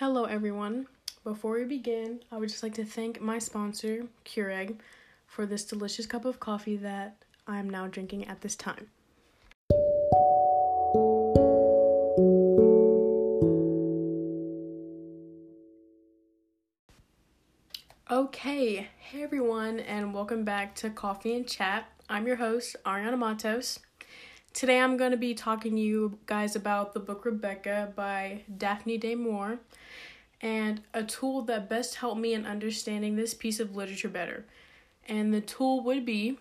Hello, everyone. Before we begin, I would just like to thank my sponsor, Keurig, for this delicious cup of coffee that I am now drinking at this time. Okay, hey everyone, and welcome back to Coffee and Chat. I'm your host, Ariana Matos. Today I'm going to be talking to you guys about the book Rebecca by Daphne du Maurier and a tool that best helped me in understanding this piece of literature better. And the tool would be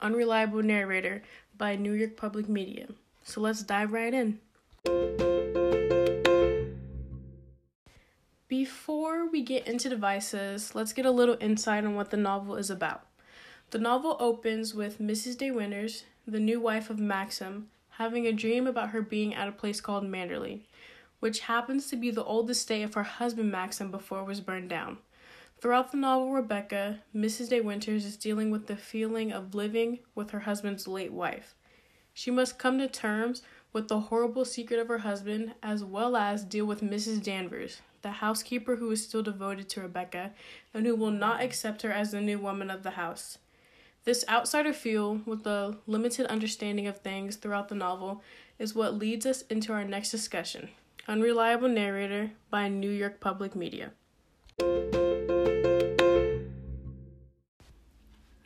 Unreliable Narrator by New York Public Media. So let's dive right in. Before we get into devices, let's get a little insight on what the novel is about. The novel opens with Mrs. De Winters, the new wife of Maxim, having a dream about her being at a place called Manderley, which happens to be the old estate of her husband Maxim before it was burned down. Throughout the novel, Rebecca, Mrs. De Winters, is dealing with the feeling of living with her husband's late wife. She must come to terms with the horrible secret of her husband, as well as deal with Mrs. Danvers, the housekeeper who is still devoted to Rebecca and who will not accept her as the new woman of the house. This outsider feel, with a limited understanding of things throughout the novel, is what leads us into our next discussion Unreliable Narrator by New York Public Media.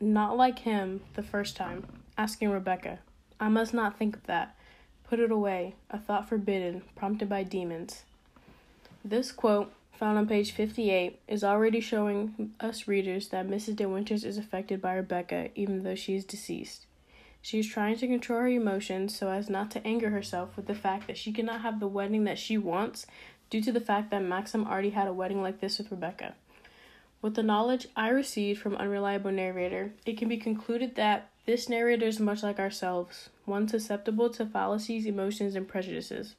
Not like him the first time, asking Rebecca, I must not think of that. Put it away, a thought forbidden, prompted by demons. This quote found on page 58, is already showing us readers that Mrs. De Winters is affected by Rebecca even though she is deceased. She is trying to control her emotions so as not to anger herself with the fact that she cannot have the wedding that she wants due to the fact that Maxim already had a wedding like this with Rebecca. With the knowledge I received from Unreliable Narrator, it can be concluded that this narrator is much like ourselves, one susceptible to fallacies, emotions, and prejudices.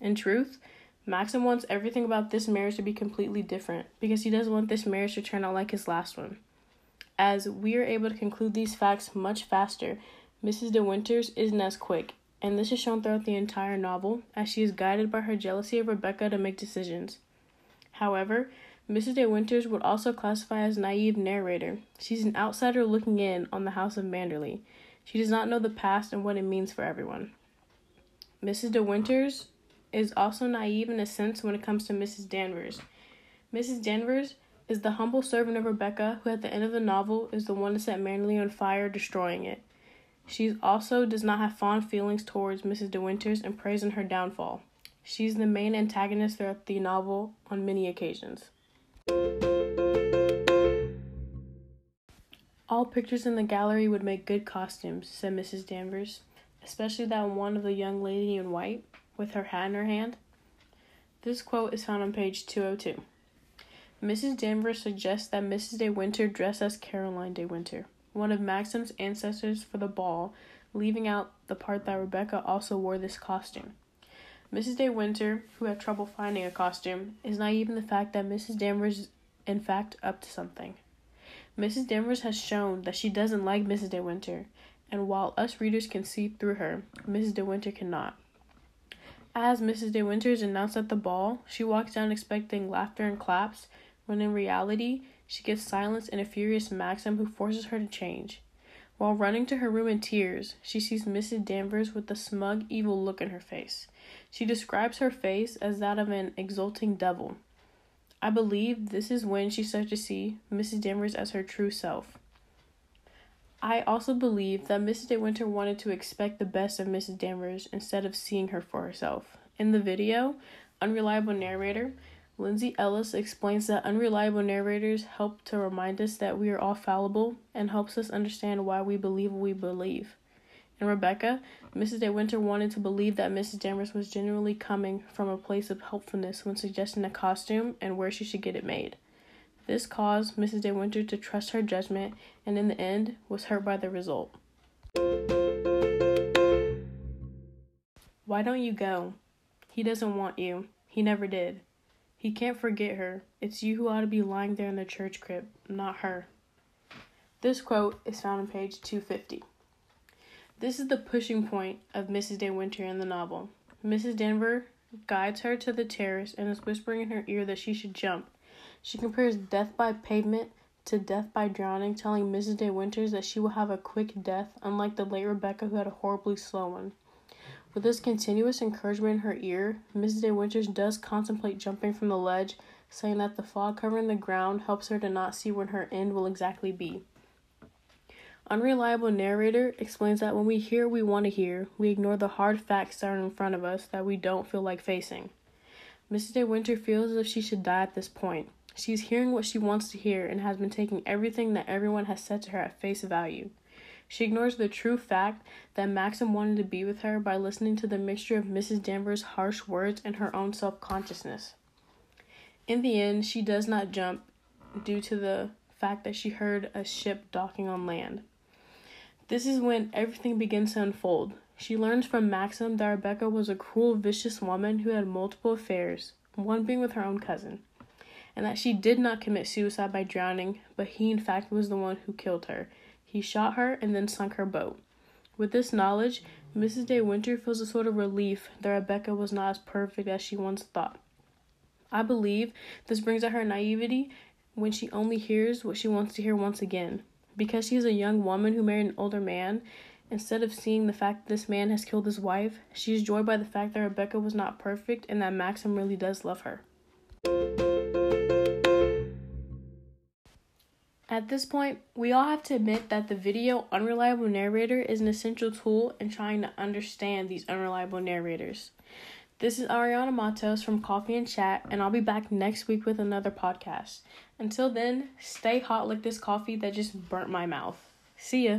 In truth, Maxim wants everything about this marriage to be completely different because he doesn't want this marriage to turn out like his last one. As we are able to conclude these facts much faster, Mrs. De Winters isn't as quick, and this is shown throughout the entire novel as she is guided by her jealousy of Rebecca to make decisions. However, Mrs. De Winters would also classify as naive narrator. She's an outsider looking in on the house of Manderley. She does not know the past and what it means for everyone. Mrs. De Winters is also naive in a sense when it comes to Mrs. Danvers. Mrs. Danvers is the humble servant of Rebecca, who at the end of the novel is the one to set Manderley on fire, destroying it. She also does not have fond feelings towards Mrs. De Winters and prays in her downfall. She's the main antagonist throughout the novel on many occasions. All pictures in the gallery would make good costumes, said Mrs. Danvers, especially that one of the young lady in white with her hat in her hand. This quote is found on page 202. Mrs. Danvers suggests that Mrs. De Winter dress as Caroline De Winter, one of Maxim's ancestors, for the ball, leaving out the part that Rebecca also wore this costume. Mrs. De Winter, who had trouble finding a costume, is naive in the fact that Mrs. Danvers is in fact up to something. Mrs. Danvers has shown that she doesn't like Mrs. De Winter, and while us readers can see through her, Mrs. De Winter cannot. As Mrs. De Winters announced at the ball, she walks down expecting laughter and claps, when in reality, she gets silence and a furious Maxim who forces her to change. While running to her room in tears, she sees Mrs. Danvers with a smug, evil look in her face. She describes her face as that of an exulting devil. I believe this is when she starts to see Mrs. Danvers as her true self. I also believe that Mrs. De Winter wanted to expect the best of Mrs. Danvers instead of seeing her for herself. In the video, Unreliable Narrator, Lindsay Ellis explains that unreliable narrators help to remind us that we are all fallible and helps us understand why we believe what we believe. In Rebecca, Mrs. De Winter wanted to believe that Mrs. Danvers was genuinely coming from a place of helpfulness when suggesting a costume and where she should get it made. This caused Mrs. De Winter to trust her judgment and in the end was hurt by the result. Why don't you go? He doesn't want you. He never did. He can't forget her. It's you who ought to be lying there in the church crypt, not her. This quote is found on page 250. This is the pushing point of Mrs. De Winter in the novel. Mrs. Denver guides her to the terrace and is whispering in her ear that she should jump. She compares death by pavement to death by drowning, telling Mrs. De Winters that she will have a quick death, unlike the late Rebecca who had a horribly slow one. With this continuous encouragement in her ear, Mrs. De Winters does contemplate jumping from the ledge, saying that the fog covering the ground helps her to not see when her end will exactly be. Unreliable narrator explains that when we hear we want to hear, we ignore the hard facts that are in front of us that we don't feel like facing. Mrs. De Winter feels as if she should die at this point. She's hearing what she wants to hear and has been taking everything that everyone has said to her at face value. She ignores the true fact that Maxim wanted to be with her by listening to the mixture of Mrs. Danvers' harsh words and her own self consciousness. In the end, she does not jump due to the fact that she heard a ship docking on land. This is when everything begins to unfold. She learns from Maxim that Rebecca was a cruel, vicious woman who had multiple affairs, one being with her own cousin, and that she did not commit suicide by drowning, but he, in fact, was the one who killed her. He shot her and then sunk her boat. With this knowledge, Mrs. De Winter feels a sort of relief that Rebecca was not as perfect as she once thought. I believe this brings out her naivety when she only hears what she wants to hear once again. Because she is a young woman who married an older man, instead of seeing the fact that this man has killed his wife, she is joyed by the fact that Rebecca was not perfect and that Maxim really does love her. At this point, we all have to admit that the video unreliable narrator is an essential tool in trying to understand these unreliable narrators. This is Ariana Matos from Coffee and Chat, and I'll be back next week with another podcast. Until then, stay hot like this coffee that just burnt my mouth. See ya.